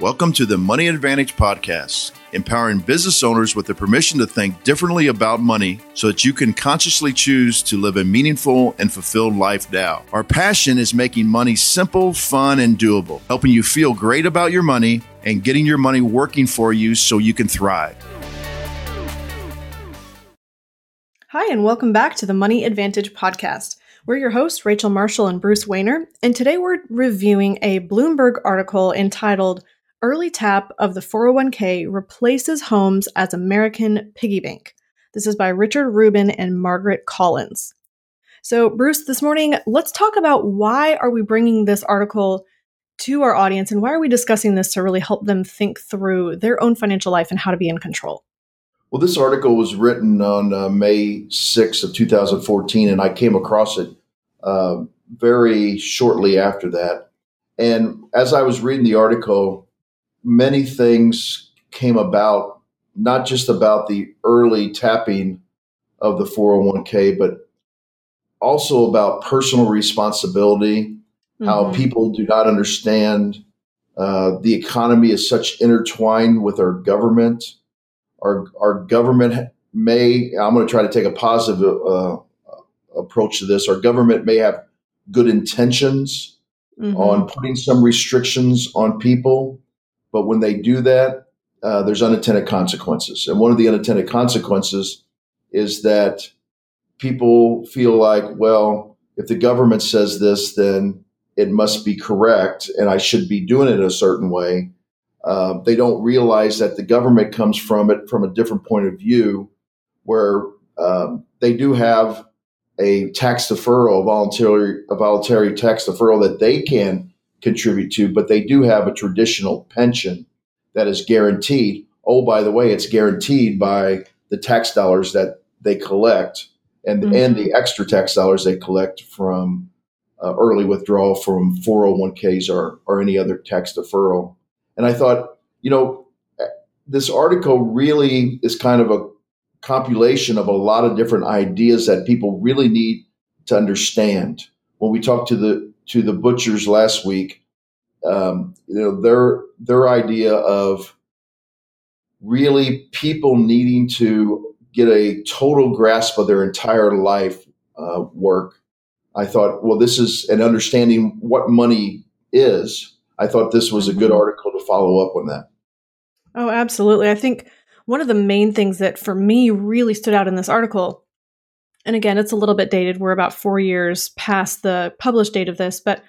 Welcome to the Money Advantage Podcast, empowering business owners with the permission to think differently about money so that you can consciously choose to live a meaningful and fulfilled life now. Our passion is making money simple, fun, and doable, helping you feel great about your money and getting your money working for you so you can thrive. Hi, and welcome back to the Money Advantage Podcast. We're your hosts, Rachel Marshall and Bruce Wehrle, and today we're reviewing a Bloomberg article entitled Early tap of the 401k replaces homes as American piggy bank. This is by Richard Rubin and Margaret Collins. So, Bruce, this morning, let's talk about why are we bringing this article to our audience and why are we discussing this to really help them think through their own financial life and how to be in control? Well, this article was written on uh, May 6th of 2014, and I came across it uh, very shortly after that. And as I was reading the article, many things came about, not just about the early tapping of the 401k, but also about personal responsibility, mm-hmm. how people do not understand uh, the economy is such intertwined with our government. Our, our government may, I'm going to try to take a positive uh, approach to this. Our government may have good intentions mm-hmm. on putting some restrictions on people, but when they do that, uh, there's unintended consequences. And one of the unintended consequences is that people feel like, well, if the government says this, then it must be correct and I should be doing it a certain way. Uh, they don't realize that the government comes from it from a different point of view where um, they do have a tax deferral, a voluntary, a voluntary tax deferral that they can contribute to, but they do have a traditional pension that is guaranteed. Oh, by the way, it's guaranteed by the tax dollars that they collect and mm-hmm. and the extra tax dollars they collect from uh, early withdrawal from 401ks or or any other tax deferral. And I thought, you know, this article really is kind of a compilation of a lot of different ideas that people really need to understand. When we talk to the to the butchers last week, um, you know, their their idea of really people needing to get a total grasp of their entire life uh, work. I thought, well, this is an understanding what money is. I thought this was a good mm-hmm. article to follow up on that. Oh, absolutely. I think one of the main things that for me really stood out in this article, and again, it's a little bit dated. We're about four years past the published date of this, but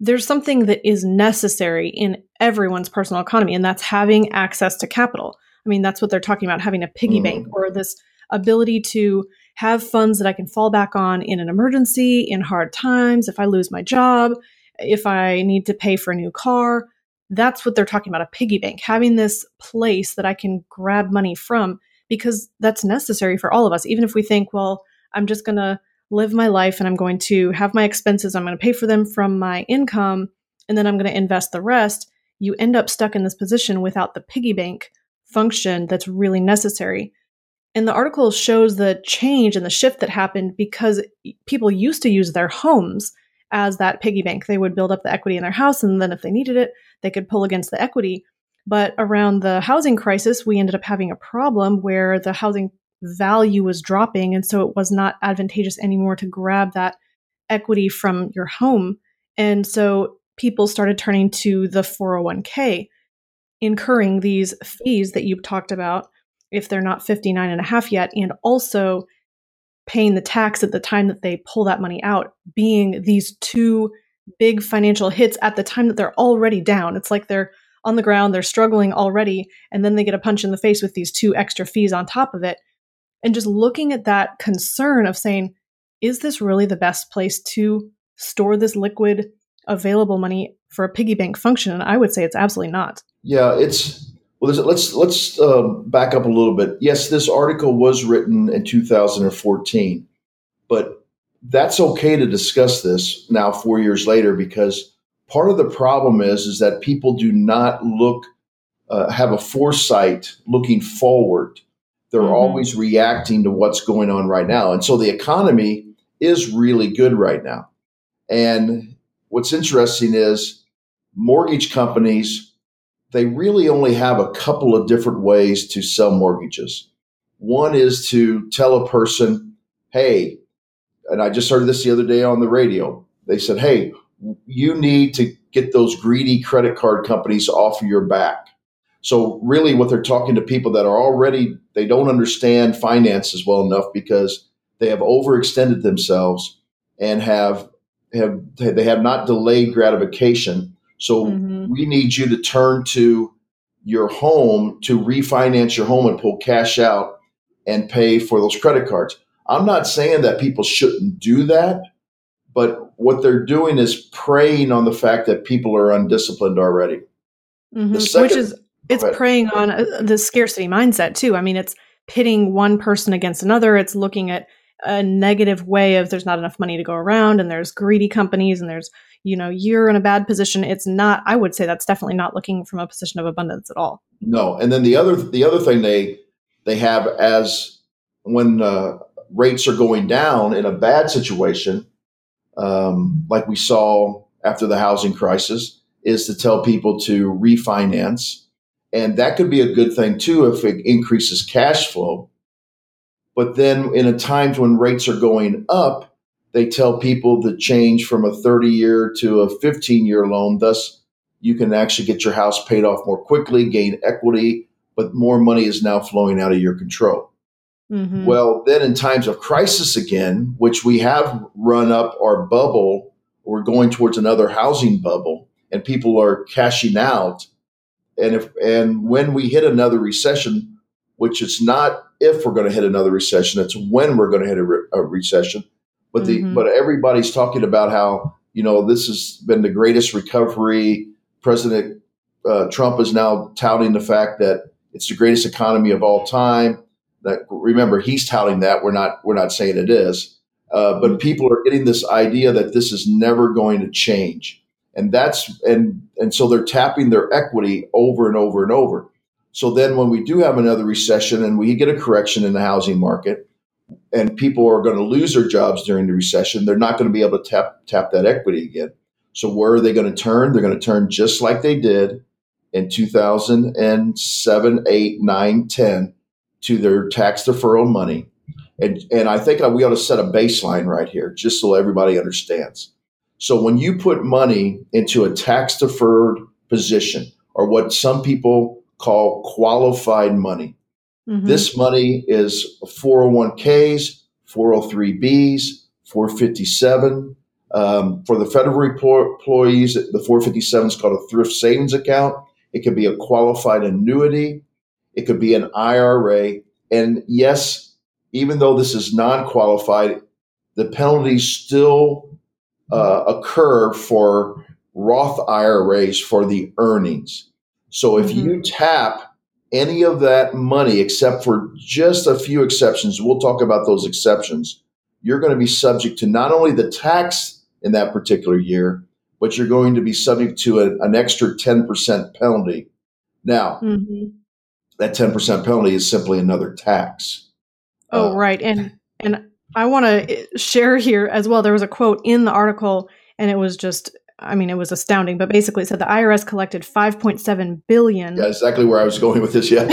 there's something that is necessary in everyone's personal economy, and that's having access to capital. I mean, that's what they're talking about having a piggy mm. bank or this ability to have funds that I can fall back on in an emergency, in hard times, if I lose my job, if I need to pay for a new car. That's what they're talking about a piggy bank, having this place that I can grab money from because that's necessary for all of us. Even if we think, well, I'm just going to live my life and I'm going to have my expenses, I'm going to pay for them from my income, and then I'm going to invest the rest, you end up stuck in this position without the piggy bank function that's really necessary. And the article shows the change and the shift that happened because people used to use their homes as that piggy bank. They would build up the equity in their house, and then if they needed it, they could pull against the equity. But around the housing crisis, we ended up having a problem where the housing value was dropping. And so it was not advantageous anymore to grab that equity from your home. And so people started turning to the 401k, incurring these fees that you've talked about if they're not 59 and a half yet, and also paying the tax at the time that they pull that money out, being these two big financial hits at the time that they're already down. It's like they're on the ground, they're struggling already, and then they get a punch in the face with these two extra fees on top of it and just looking at that concern of saying, is this really the best place to store this liquid available money for a piggy bank function? And I would say it's absolutely not. Yeah, it's well. Let's let's uh, back up a little bit. Yes, this article was written in 2014, but that's okay to discuss this now, four years later, because part of the problem is is that people do not look uh, have a foresight looking forward they're mm-hmm. always reacting to what's going on right now. And so the economy is really good right now. And what's interesting is mortgage companies they really only have a couple of different ways to sell mortgages. One is to tell a person, hey, and I just heard this the other day on the radio. They said, hey, you need to get those greedy credit card companies off of your back. So really what they're talking to people that are already they don't understand finances well enough because they have overextended themselves and have have they have not delayed gratification. So mm-hmm. we need you to turn to your home to refinance your home and pull cash out and pay for those credit cards. I'm not saying that people shouldn't do that, but what they're doing is preying on the fact that people are undisciplined already. Mm-hmm. Second, Which is it's preying on uh, the scarcity mindset too. I mean, it's pitting one person against another. It's looking at a negative way of there's not enough money to go around and there's greedy companies and there's you know you're in a bad position it's not i would say that's definitely not looking from a position of abundance at all no and then the other the other thing they they have as when uh, rates are going down in a bad situation um, like we saw after the housing crisis is to tell people to refinance and that could be a good thing too if it increases cash flow. But then in a times when rates are going up, they tell people to change from a 30 year to a 15 year loan. Thus, you can actually get your house paid off more quickly, gain equity, but more money is now flowing out of your control. Mm-hmm. Well, then in times of crisis again, which we have run up our bubble, we're going towards another housing bubble, and people are cashing out and if and when we hit another recession, which it's not if we're going to hit another recession, it's when we're going to hit a, re- a recession. But the mm-hmm. but everybody's talking about how you know this has been the greatest recovery. President uh, Trump is now touting the fact that it's the greatest economy of all time. That remember he's touting that we're not we're not saying it is, uh, but people are getting this idea that this is never going to change and that's and and so they're tapping their equity over and over and over. So then when we do have another recession and we get a correction in the housing market and people are going to lose their jobs during the recession they're not going to be able to tap tap that equity again. So where are they going to turn? They're going to turn just like they did in 2007 8 9 10 to their tax deferral money. And and i think we ought to set a baseline right here just so everybody understands so when you put money into a tax deferred position, or what some people call qualified money, mm-hmm. this money is 401ks, 403bs, 457. Um, for the federal employees, the 457 is called a thrift savings account. It could be a qualified annuity. It could be an IRA. And yes, even though this is non qualified, the penalties still uh, occur for Roth IRAs for the earnings. So if mm-hmm. you tap any of that money, except for just a few exceptions, we'll talk about those exceptions, you're going to be subject to not only the tax in that particular year, but you're going to be subject to a, an extra 10% penalty. Now, mm-hmm. that 10% penalty is simply another tax. Oh, uh, right. And and I want to share here as well. There was a quote in the article, and it was just, I mean, it was astounding. But basically, it said the IRS collected 5.7 billion. Yeah, exactly where I was going with this. Yeah,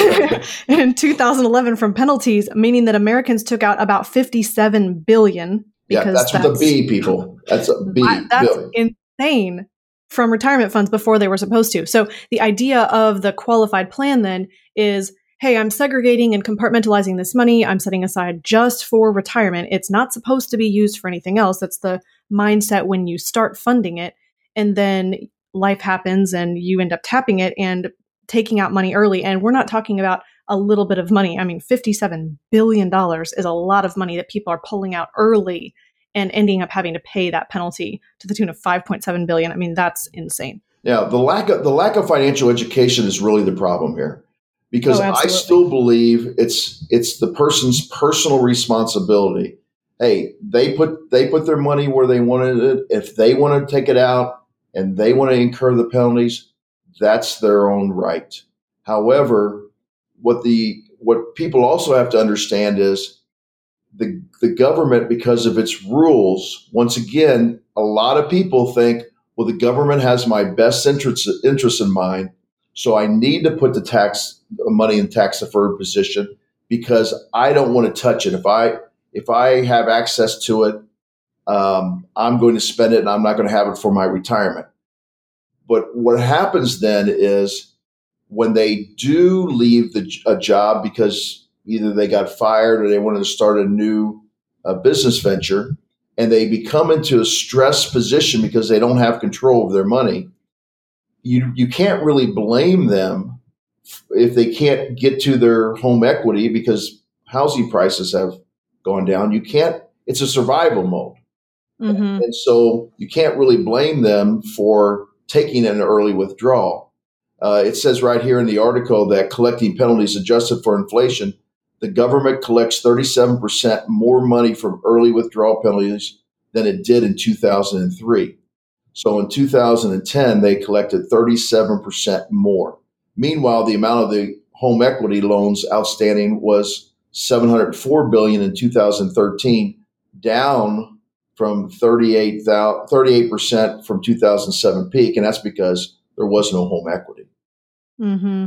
in 2011 from penalties, meaning that Americans took out about 57 billion. Because yeah, that's, that's with a B, people. That's a B. I, that's billion. insane from retirement funds before they were supposed to. So the idea of the qualified plan then is hey, I'm segregating and compartmentalizing this money. I'm setting aside just for retirement. It's not supposed to be used for anything else. That's the mindset when you start funding it. And then life happens and you end up tapping it and taking out money early. And we're not talking about a little bit of money. I mean, $57 billion is a lot of money that people are pulling out early and ending up having to pay that penalty to the tune of 5.7 billion. I mean, that's insane. Yeah, the lack of the lack of financial education is really the problem here because oh, I still believe it's it's the person's personal responsibility. Hey, they put they put their money where they wanted it. If they want to take it out and they want to incur the penalties, that's their own right. However, what the what people also have to understand is the the government because of its rules. Once again, a lot of people think, well, the government has my best interests interest in mind, So I need to put the tax money in tax deferred position because I don't want to touch it. If I if I have access to it, um, I'm going to spend it and I'm not going to have it for my retirement. But what happens then is when they do leave the, a job because either they got fired or they wanted to start a new uh, business venture and they become into a stress position because they don't have control of their money, you, you can't really blame them if they can't get to their home equity because housing prices have gone down. You can't, it's a survival mode. Mm-hmm. And so you can't really blame them for taking an early withdrawal. Uh, it says right here in the article that collecting penalties adjusted for inflation, the government collects 37% more money from early withdrawal penalties than it did in 2003. So in 2010, they collected 37% more. Meanwhile, the amount of the home equity loans outstanding was 704 billion in 2013, down from 38 percent from 2007 peak, and that's because there was no home equity. Hmm.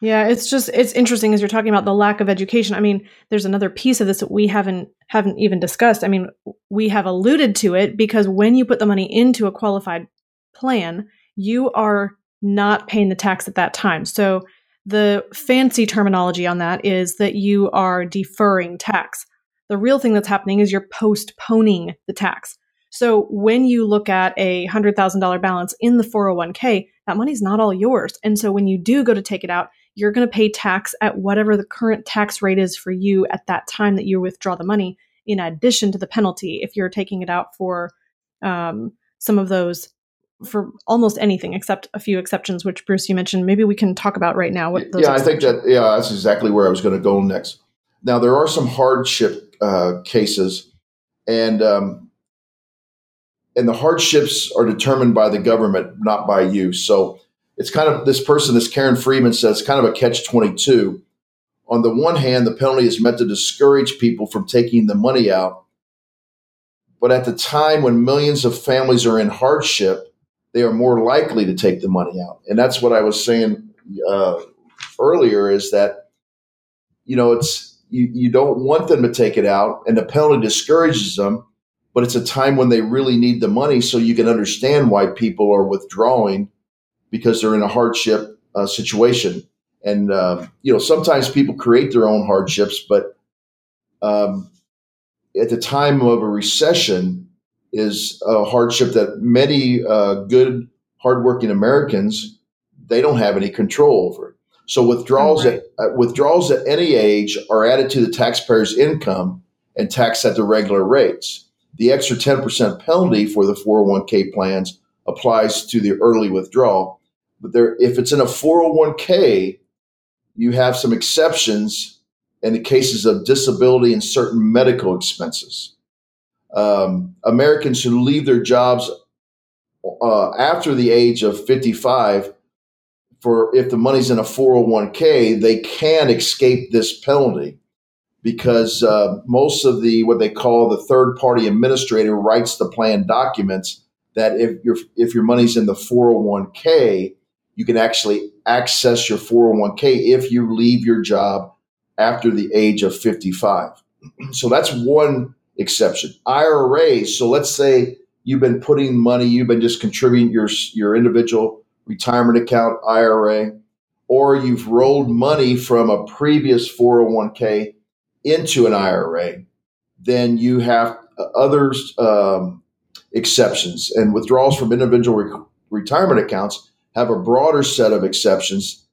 Yeah, it's just it's interesting as you're talking about the lack of education. I mean, there's another piece of this that we haven't haven't even discussed. I mean, we have alluded to it because when you put the money into a qualified plan, you are not paying the tax at that time. So the fancy terminology on that is that you are deferring tax. The real thing that's happening is you're postponing the tax. So when you look at a $100,000 balance in the 401k, that money's not all yours. And so when you do go to take it out, you're going to pay tax at whatever the current tax rate is for you at that time that you withdraw the money, in addition to the penalty if you're taking it out for um, some of those for almost anything except a few exceptions, which Bruce you mentioned. Maybe we can talk about right now. What yeah, I think that yeah, that's exactly where I was going to go next. Now there are some hardship uh, cases, and um, and the hardships are determined by the government, not by you. So it's kind of this person, this Karen Friedman says, kind of a catch twenty two. On the one hand, the penalty is meant to discourage people from taking the money out. But at the time when millions of families are in hardship, they are more likely to take the money out. And that's what I was saying uh, earlier is that, you know, it's, you, you don't want them to take it out and the penalty discourages them, but it's a time when they really need the money. So you can understand why people are withdrawing because they're in a hardship uh, situation. And, uh, you know, sometimes people create their own hardships, but um, at the time of a recession, is a hardship that many uh, good, hardworking Americans they don't have any control over. So withdrawals right. at uh, withdrawals at any age are added to the taxpayer's income and taxed at the regular rates. The extra 10% penalty for the 401k plans applies to the early withdrawal. But there, if it's in a 401k, you have some exceptions in the cases of disability and certain medical expenses. Um, Americans who leave their jobs uh, after the age of 55 for if the money's in a 401k, they can escape this penalty because uh, most of the what they call the third party administrator writes the plan documents that if your if your money's in the 401k, you can actually access your 401k if you leave your job after the age of 55. So that's one exception. IRAs. So let's say you've been putting money, you've been just contributing your your individual retirement account IRA, or you've rolled money from a previous 401k into an IRA. Then you have other um, exceptions and withdrawals from individual re- retirement accounts have a broader set of exceptions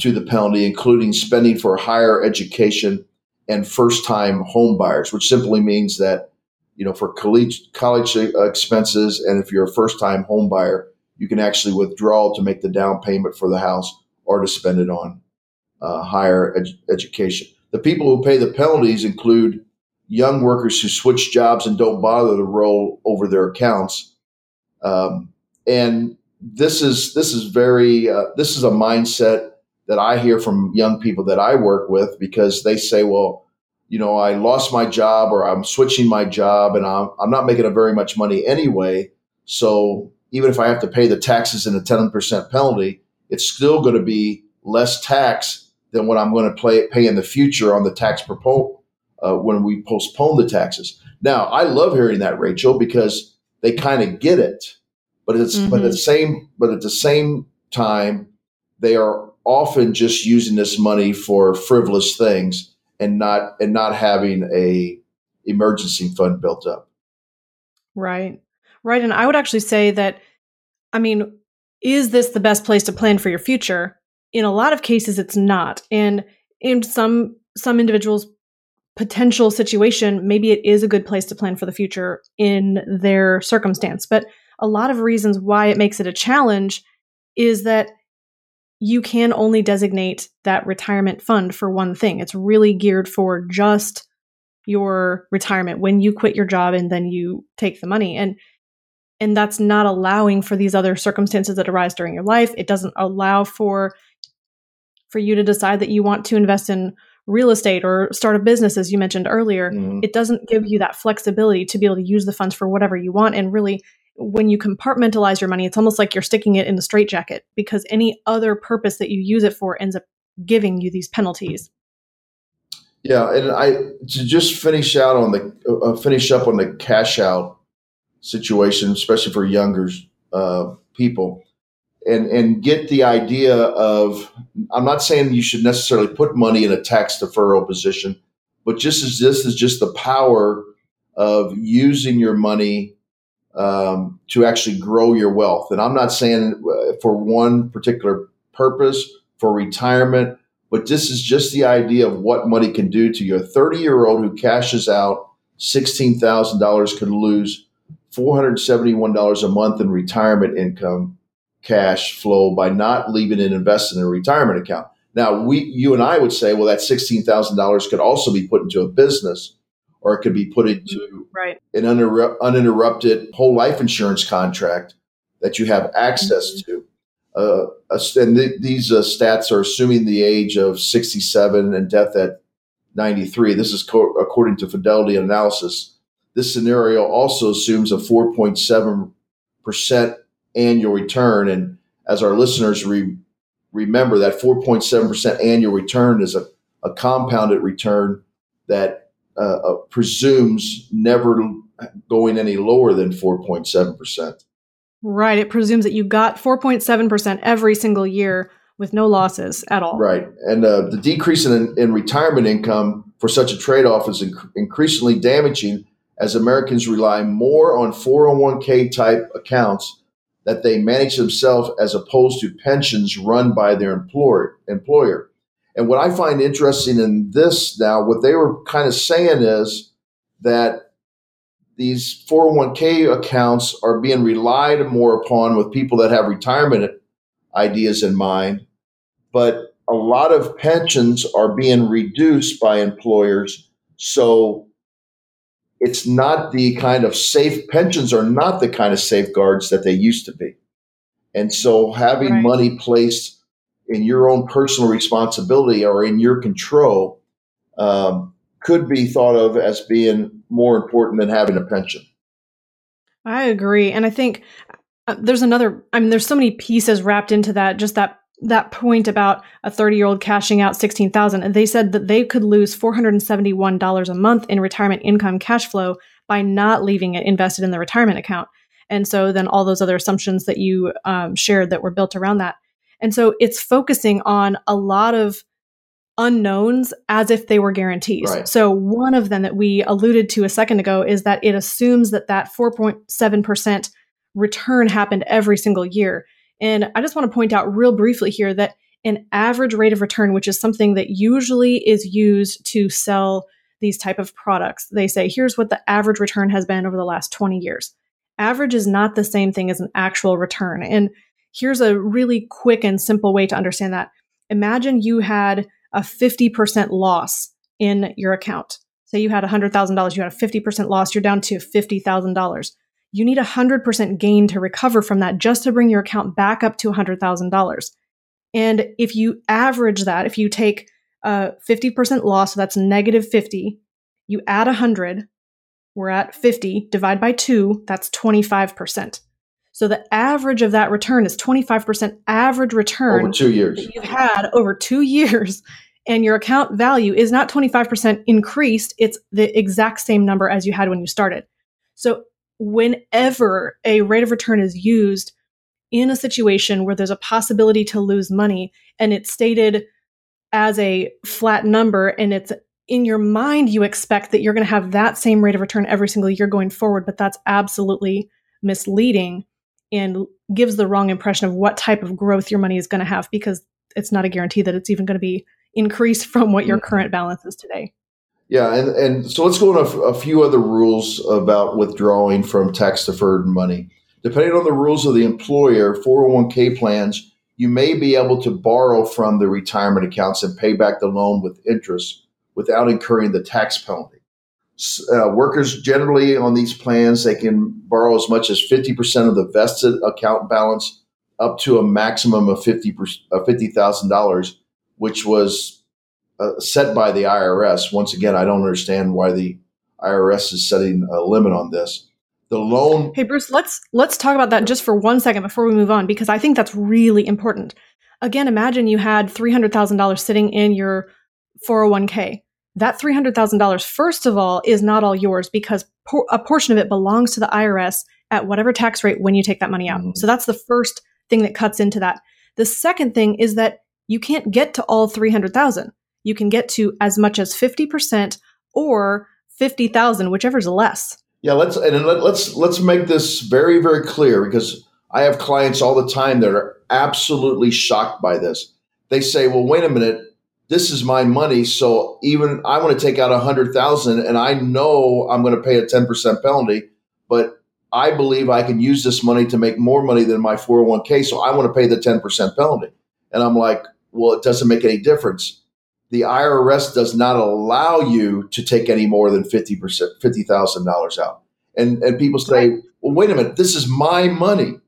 to the penalty, including spending for higher education and first time home buyers, which simply means that, you know, for college, college expenses and if you're a first time home buyer, you can actually withdraw to make the down payment for the house or to spend it on uh, higher ed- education. The people who pay the penalties include young workers who switch jobs and don't bother to roll over their accounts. Um, and this is this is very uh, this is a mindset that I hear from young people that I work with because they say, well, you know, I lost my job or I'm switching my job and I'm, I'm not making a very much money anyway. So, even if I have to pay the taxes and a 10% penalty, it's still going to be less tax than what I'm going to play, pay in the future on the tax proposal uh, when we postpone the taxes. Now, I love hearing that, Rachel, because they kind of get it, but it's mm-hmm. but at the same but at the same time, they are often just using this money for frivolous things and not and not having a emergency fund built up. Right. Right. And I would actually say that, I mean, is this the best place to plan for your future? In a lot of cases, it's not. And in some some individuals' potential situation, maybe it is a good place to plan for the future in their circumstance. But a lot of reasons why it makes it a challenge is that you can only designate that retirement fund for one thing. It's really geared for just your retirement when you quit your job and then you take the money. And and that's not allowing for these other circumstances that arise during your life. It doesn't allow for for you to decide that you want to invest in real estate or start a business as you mentioned earlier. Mm-hmm. It doesn't give you that flexibility to be able to use the funds for whatever you want and really when you compartmentalize your money, it's almost like you're sticking it in a straitjacket because any other purpose that you use it for ends up giving you these penalties. Yeah, and I to just finish out on the uh, finish up on the cash out situation, especially for younger uh, people, and and get the idea of I'm not saying you should necessarily put money in a tax deferral position, but just as this is just the power of using your money um, to actually grow your wealth. And I'm not saying uh, for one particular purpose for retirement, but this is just the idea of what money can do to you. A 30 year old who cashes out $16,000 could lose $471 a month in retirement income cash flow by not leaving it invested in a retirement account. Now, we, you and I would say, well, that $16,000 could also be put into a business or it could be put into right. an uninterrupted whole life insurance contract that you have access mm-hmm. to. Uh, and th- these uh, stats are assuming the age of 67 and death at 93. This is co- according to Fidelity Analysis. This scenario also assumes a 4.7% annual return. And as our listeners re- remember, that 4.7% annual return is a, a compounded return that uh, uh, presumes never going any lower than 4.7%. Right. It presumes that you got 4.7% every single year with no losses at all. Right. And uh, the decrease in, in retirement income for such a trade off is inc- increasingly damaging as Americans rely more on 401k type accounts that they manage themselves as opposed to pensions run by their employer. employer. And what I find interesting in this now, what they were kind of saying is that these 401k accounts are being relied more upon with people that have retirement ideas in mind. But a lot of pensions are being reduced by employers. So it's not the kind of safe pensions are not the kind of safeguards that they used to be. And so having right. money placed in your own personal responsibility or in your control um, could be thought of as being more important than having a pension. I agree, and I think uh, there's another. I mean, there's so many pieces wrapped into that. Just that that point about a 30 year old cashing out 16,000, and they said that they could lose 471 dollars a month in retirement income cash flow by not leaving it invested in the retirement account. And so then all those other assumptions that you um, shared that were built around that and so it's focusing on a lot of unknowns as if they were guarantees. Right. So one of them that we alluded to a second ago is that it assumes that that 4.7% return happened every single year. And I just want to point out real briefly here that an average rate of return, which is something that usually is used to sell these type of products. They say, here's what the average return has been over the last 20 years. Average is not the same thing as an actual return. And Here's a really quick and simple way to understand that. Imagine you had a 50% loss in your account. Say you had $100,000, you had a 50% loss, you're down to $50,000. You need 100% gain to recover from that just to bring your account back up to $100,000. And if you average that, if you take a 50% loss, so that's negative 50, you add 100, we're at 50, divide by 2, that's 25%. So the average of that return is 25% average return over two years. you've had over two years, and your account value is not 25% increased, it's the exact same number as you had when you started. So whenever a rate of return is used in a situation where there's a possibility to lose money and it's stated as a flat number and it's in your mind you expect that you're going to have that same rate of return every single year going forward but that's absolutely misleading and gives the wrong impression of what type of growth your money is going to have because it's not a guarantee that it's even going to be increased from what your mm-hmm. current balance is today. Yeah, and, and so let's go a, a few other rules about withdrawing from tax deferred money. Depending on the rules of the employer, 401k plans, you may be able to borrow from the retirement accounts and pay back the loan with interest without incurring the tax penalty. Uh, workers generally on these plans, they can borrow as much as 50% of the vested account balance up to a maximum of 50 $50,000, which was uh, set by the IRS. Once again, I don't understand why the IRS is setting a limit on this. The loan. Hey, Bruce, let's let's talk about that just for one second before we move on, because I think that's really important. Again, imagine you had $300,000 sitting in your 401k that $300,000, first of all, is not all yours because por- a portion of it belongs to the IRS at whatever tax rate when you take that money out. Mm-hmm. So that's the first thing that cuts into that. The second thing is that you can't get to all 300,000. You can get to as much as 50% or 50,000, whichever's less. Yeah, let's and let, let's let's make this very very clear because I have clients all the time that are absolutely shocked by this. They say, "Well, wait a minute, this is my money. So even I want to take out a hundred thousand and I know I'm going to pay a 10% penalty, but I believe I can use this money to make more money than my 401k. So I want to pay the 10% penalty. And I'm like, well, it doesn't make any difference. The IRS does not allow you to take any more than 50%, $50,000 out. And, and people say, well, wait a minute, this is my money.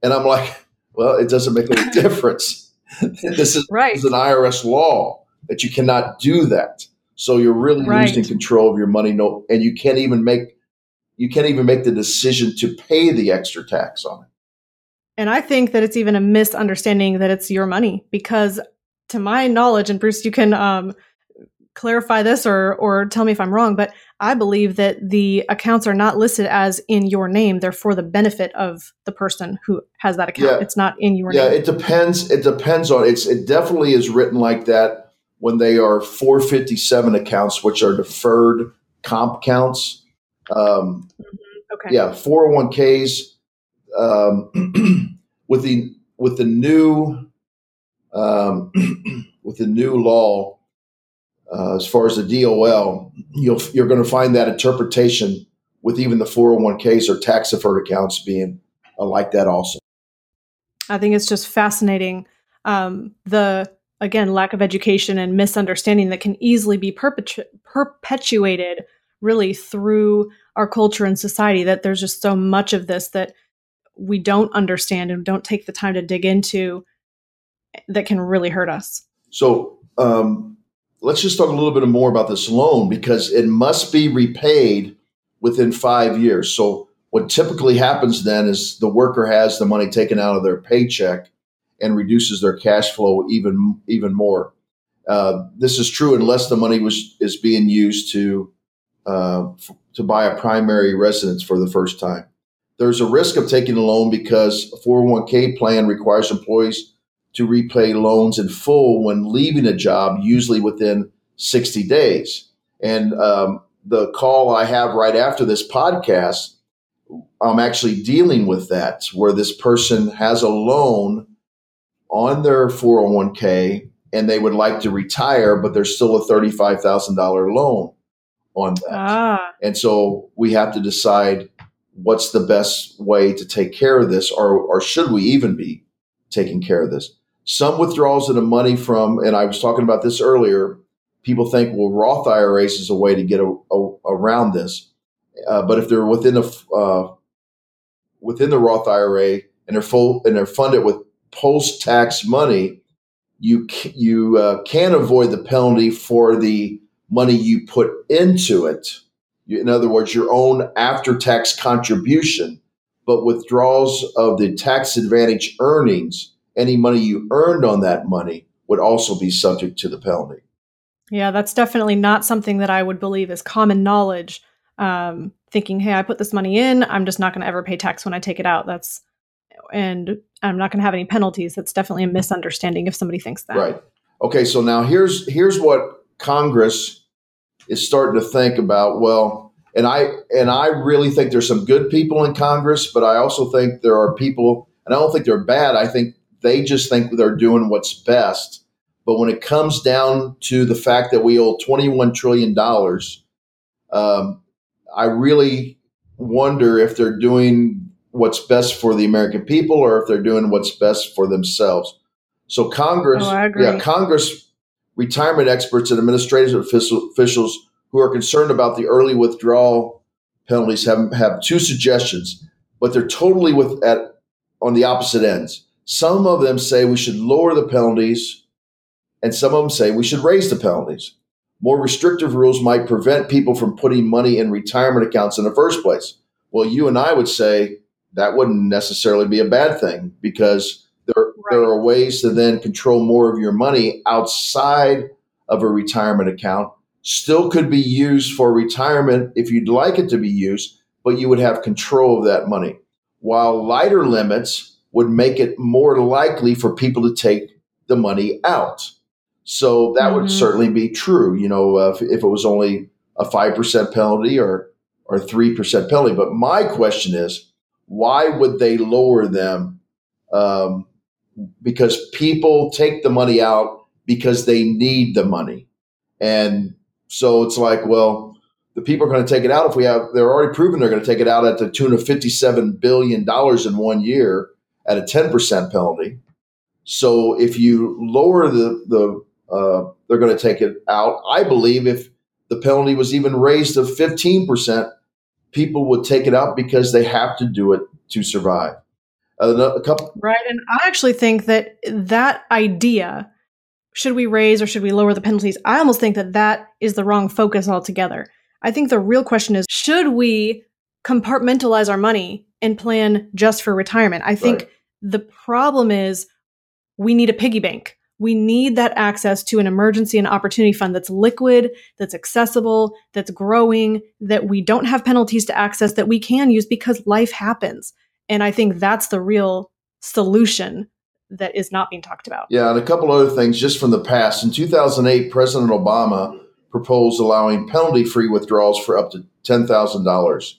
And I'm like, well, it doesn't make any difference this, is, right. this is an IRS law that you cannot do that. So you're really right. losing control of your money. No, and you can't even make you can't even make the decision to pay the extra tax on it. And I think that it's even a misunderstanding that it's your money because, to my knowledge, and Bruce, you can um, clarify this or or tell me if I'm wrong, but I believe that the accounts are not listed as in your name; they're for the benefit of the person who has that account. Yeah. It's not in your yeah, name. Yeah, it depends. It depends on it's. It definitely is written like that when they are 457 accounts, which are deferred comp accounts. Um, mm-hmm. okay. Yeah, 401ks um, with the with the new um, with the new law uh, as far as the DOL, you'll, you're going to find that interpretation with even the 401ks or tax deferred accounts being uh, like that also. I think it's just fascinating. Um, the again lack of education and misunderstanding that can easily be perpetu- perpetuated really through our culture and society that there's just so much of this that we don't understand and don't take the time to dig into that can really hurt us. So um, let's just talk a little bit more about this loan because it must be repaid within five years. So, what typically happens then is the worker has the money taken out of their paycheck and reduces their cash flow even even more. Uh, this is true unless the money was is being used to uh, f- to buy a primary residence for the first time. There's a risk of taking a loan because a 401k plan requires employees to repay loans in full when leaving a job, usually within 60 days. And um, the call I have right after this podcast, I'm actually dealing with that, where this person has a loan on their 401k and they would like to retire, but there's still a $35,000 loan on that. Ah. And so we have to decide what's the best way to take care of this, or, or should we even be taking care of this? Some withdrawals of the money from, and I was talking about this earlier, people think, well, Roth IRAs is a way to get a, a, around this. Uh, but if they're within a uh, within the Roth IRA and they're full and they're funded with post tax money, you you uh, can avoid the penalty for the money you put into it. In other words, your own after tax contribution but withdrawals of the tax advantage earnings, any money you earned on that money would also be subject to the penalty. Yeah, that's definitely not something that I would believe is common knowledge. Um, thinking, hey, I put this money in, I'm just not going to ever pay tax when I take it out. That's, and I'm not going to have any penalties. That's definitely a misunderstanding if somebody thinks that. Right. Okay. So now here's here's what Congress is starting to think about. Well, and I and I really think there's some good people in Congress, but I also think there are people, and I don't think they're bad. I think they just think they're doing what's best. But when it comes down to the fact that we owe 21 trillion dollars, um, I really wonder if they're doing what's best for the American people or if they're doing what's best for themselves. So Congress, oh, yeah, Congress, retirement experts and administrative officials who are concerned about the early withdrawal penalties have, have two suggestions, but they're totally with at on the opposite ends. Some of them say we should lower the penalties, and some of them say we should raise the penalties. More restrictive rules might prevent people from putting money in retirement accounts in the first place. Well, you and I would say that wouldn't necessarily be a bad thing because there, right. there are ways to then control more of your money outside of a retirement account still could be used for retirement if you'd like it to be used, but you would have control of that money. While lighter limits would make it more likely for people to take the money out. So that mm-hmm. would certainly be true, you know, uh, if, if, it was only a 5% penalty or, or 3% penalty. But my question is, why would they lower them? Um, because people take the money out because they need the money. And so it's like, well, the people are going to take it out if we have, they're already proven they're going to take it out at the tune of $57 billion in one year at a 10% penalty. So if you lower the, the, uh, they're going to take it out. I believe if the penalty was even raised to 15%, people would take it out because they have to do it to survive. Uh, a couple- right. And I actually think that that idea should we raise or should we lower the penalties? I almost think that that is the wrong focus altogether. I think the real question is should we compartmentalize our money and plan just for retirement? I think right. the problem is we need a piggy bank. We need that access to an emergency and opportunity fund that's liquid, that's accessible, that's growing, that we don't have penalties to access, that we can use because life happens. And I think that's the real solution that is not being talked about. Yeah, and a couple other things just from the past. In 2008, President Obama proposed allowing penalty free withdrawals for up to $10,000.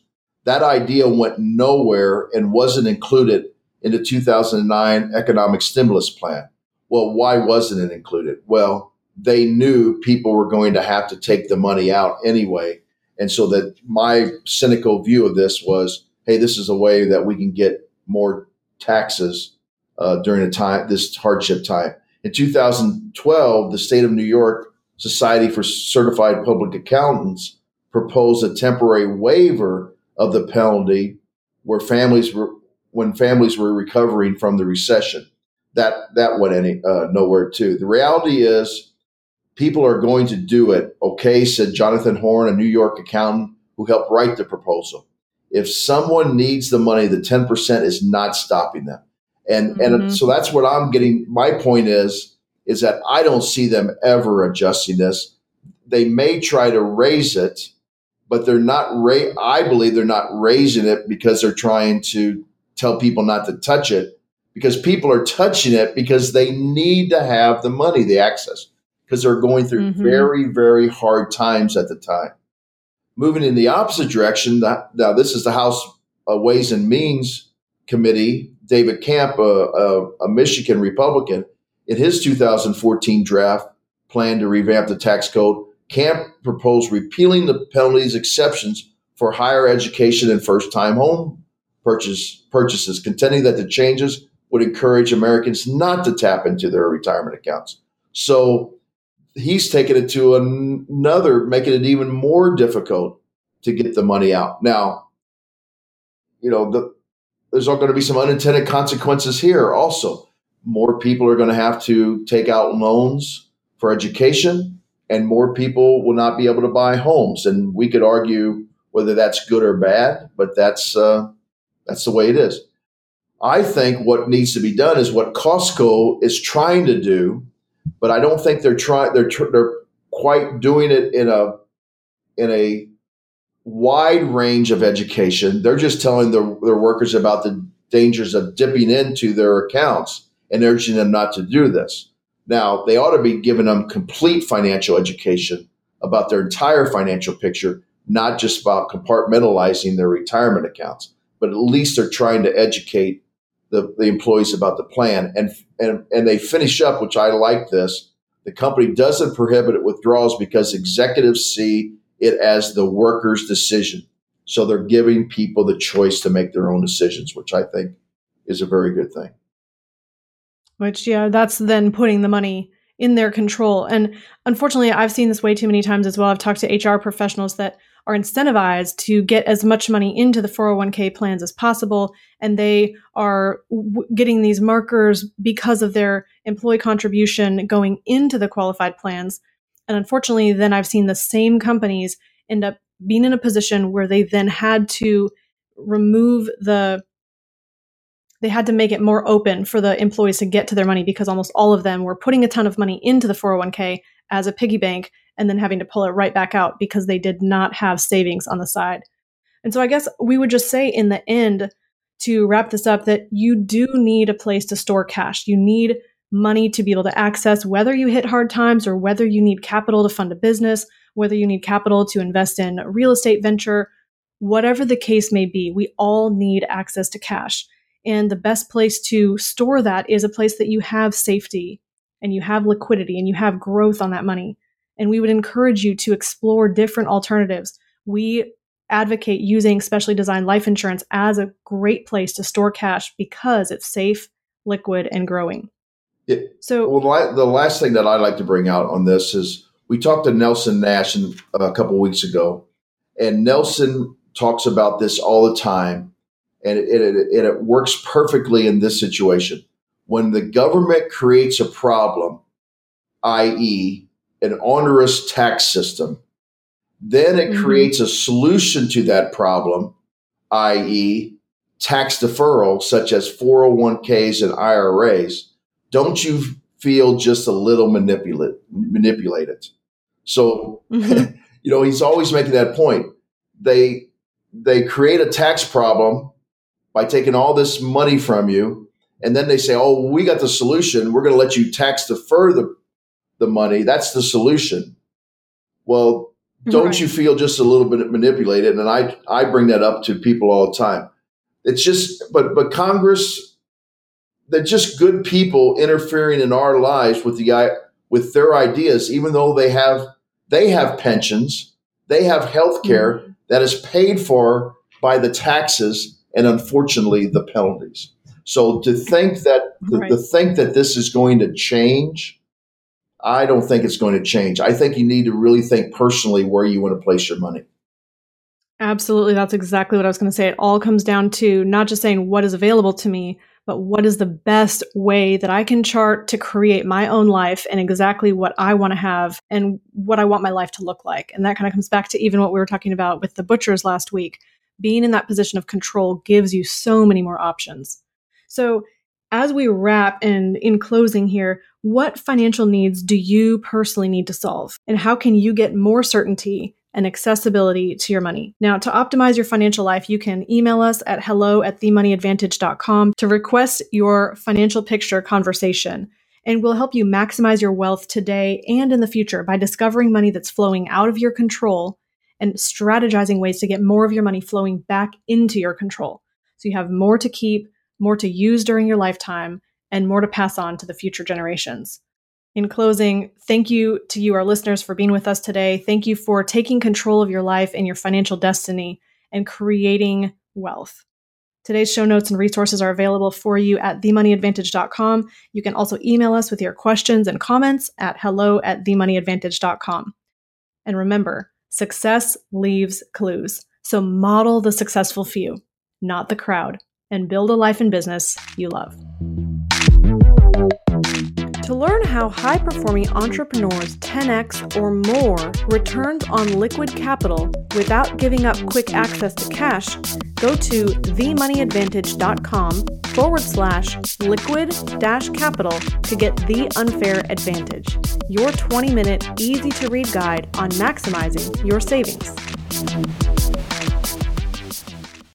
That idea went nowhere and wasn't included in the 2009 economic stimulus plan. Well, why wasn't it included? Well, they knew people were going to have to take the money out anyway. And so that my cynical view of this was, hey, this is a way that we can get more taxes uh, during a time this hardship time. In 2012, the state of New York Society for Certified Public Accountants proposed a temporary waiver of the penalty where families were when families were recovering from the recession. That that went any uh, nowhere too. The reality is, people are going to do it. Okay, said Jonathan Horn, a New York accountant who helped write the proposal. If someone needs the money, the ten percent is not stopping them. And mm-hmm. and so that's what I'm getting. My point is is that I don't see them ever adjusting this. They may try to raise it, but they're not. Ra- I believe they're not raising it because they're trying to tell people not to touch it. Because people are touching it because they need to have the money, the access, because they're going through mm-hmm. very, very hard times at the time. Moving in the opposite direction, now this is the House Ways and Means Committee David Camp, a, a, a Michigan Republican, in his 2014 draft plan to revamp the tax code, Camp proposed repealing the penalties exceptions for higher education and first time home purchase, purchases, contending that the changes would encourage Americans not to tap into their retirement accounts. So he's taking it to another, making it even more difficult to get the money out. Now, you know, the, there's going to be some unintended consequences here also. More people are going to have to take out loans for education, and more people will not be able to buy homes. And we could argue whether that's good or bad, but that's uh, That's the way it is. I think what needs to be done is what Costco is trying to do, but I don't think they're trying. They're tr- they're quite doing it in a in a wide range of education. They're just telling their, their workers about the dangers of dipping into their accounts and urging them not to do this. Now, they ought to be giving them complete financial education about their entire financial picture, not just about compartmentalizing their retirement accounts, but at least they're trying to educate the, the employees about the plan. And, and, and they finish up, which I like this. The company doesn't prohibit withdrawals because executives see it as the worker's decision. So they're giving people the choice to make their own decisions, which I think is a very good thing. Which, yeah, that's then putting the money in their control. And unfortunately, I've seen this way too many times as well. I've talked to HR professionals that are incentivized to get as much money into the 401k plans as possible. And they are w- getting these markers because of their employee contribution going into the qualified plans. And unfortunately, then I've seen the same companies end up being in a position where they then had to remove the they had to make it more open for the employees to get to their money because almost all of them were putting a ton of money into the 401k as a piggy bank and then having to pull it right back out because they did not have savings on the side. And so I guess we would just say in the end to wrap this up that you do need a place to store cash. You need money to be able to access whether you hit hard times or whether you need capital to fund a business, whether you need capital to invest in a real estate venture, whatever the case may be, we all need access to cash. And the best place to store that is a place that you have safety and you have liquidity and you have growth on that money. And we would encourage you to explore different alternatives. We advocate using specially designed life insurance as a great place to store cash because it's safe, liquid, and growing. It, so, well, the last thing that I'd like to bring out on this is we talked to Nelson Nash a couple weeks ago, and Nelson talks about this all the time and it, it, it, it works perfectly in this situation. When the government creates a problem, i.e., an onerous tax system, then it mm-hmm. creates a solution to that problem, i.e., tax deferral, such as 401ks and IRAs. Don't you feel just a little manipulate, manipulated? So, mm-hmm. you know, he's always making that point. They they create a tax problem by taking all this money from you. And then they say, oh, we got the solution. We're going to let you tax defer the, the money. That's the solution. Well, don't right. you feel just a little bit manipulated? And I, I bring that up to people all the time. It's just, but, but Congress, they're just good people interfering in our lives with the, with their ideas, even though they have, they have pensions, they have health care mm-hmm. that is paid for by the taxes and unfortunately the penalties. So to think that right. to think that this is going to change, I don't think it's going to change. I think you need to really think personally where you want to place your money. Absolutely, that's exactly what I was going to say. It all comes down to not just saying what is available to me, but what is the best way that I can chart to create my own life and exactly what I want to have and what I want my life to look like. And that kind of comes back to even what we were talking about with the butchers last week being in that position of control gives you so many more options. So, as we wrap and in closing here, what financial needs do you personally need to solve? And how can you get more certainty and accessibility to your money? Now, to optimize your financial life, you can email us at hello at themoneyadvantage.com to request your financial picture conversation. And we'll help you maximize your wealth today and in the future by discovering money that's flowing out of your control and strategizing ways to get more of your money flowing back into your control. So you have more to keep, more to use during your lifetime, and more to pass on to the future generations. In closing, thank you to you, our listeners, for being with us today. Thank you for taking control of your life and your financial destiny and creating wealth. Today's show notes and resources are available for you at themoneyadvantage.com. You can also email us with your questions and comments at hello at themoneyadvantage.com. And remember, Success leaves clues. So model the successful few, not the crowd, and build a life and business you love. To learn how high performing entrepreneurs 10x or more returns on liquid capital without giving up quick access to cash, go to themoneyadvantage.com forward slash liquid dash capital to get the unfair advantage. Your 20 minute, easy to read guide on maximizing your savings.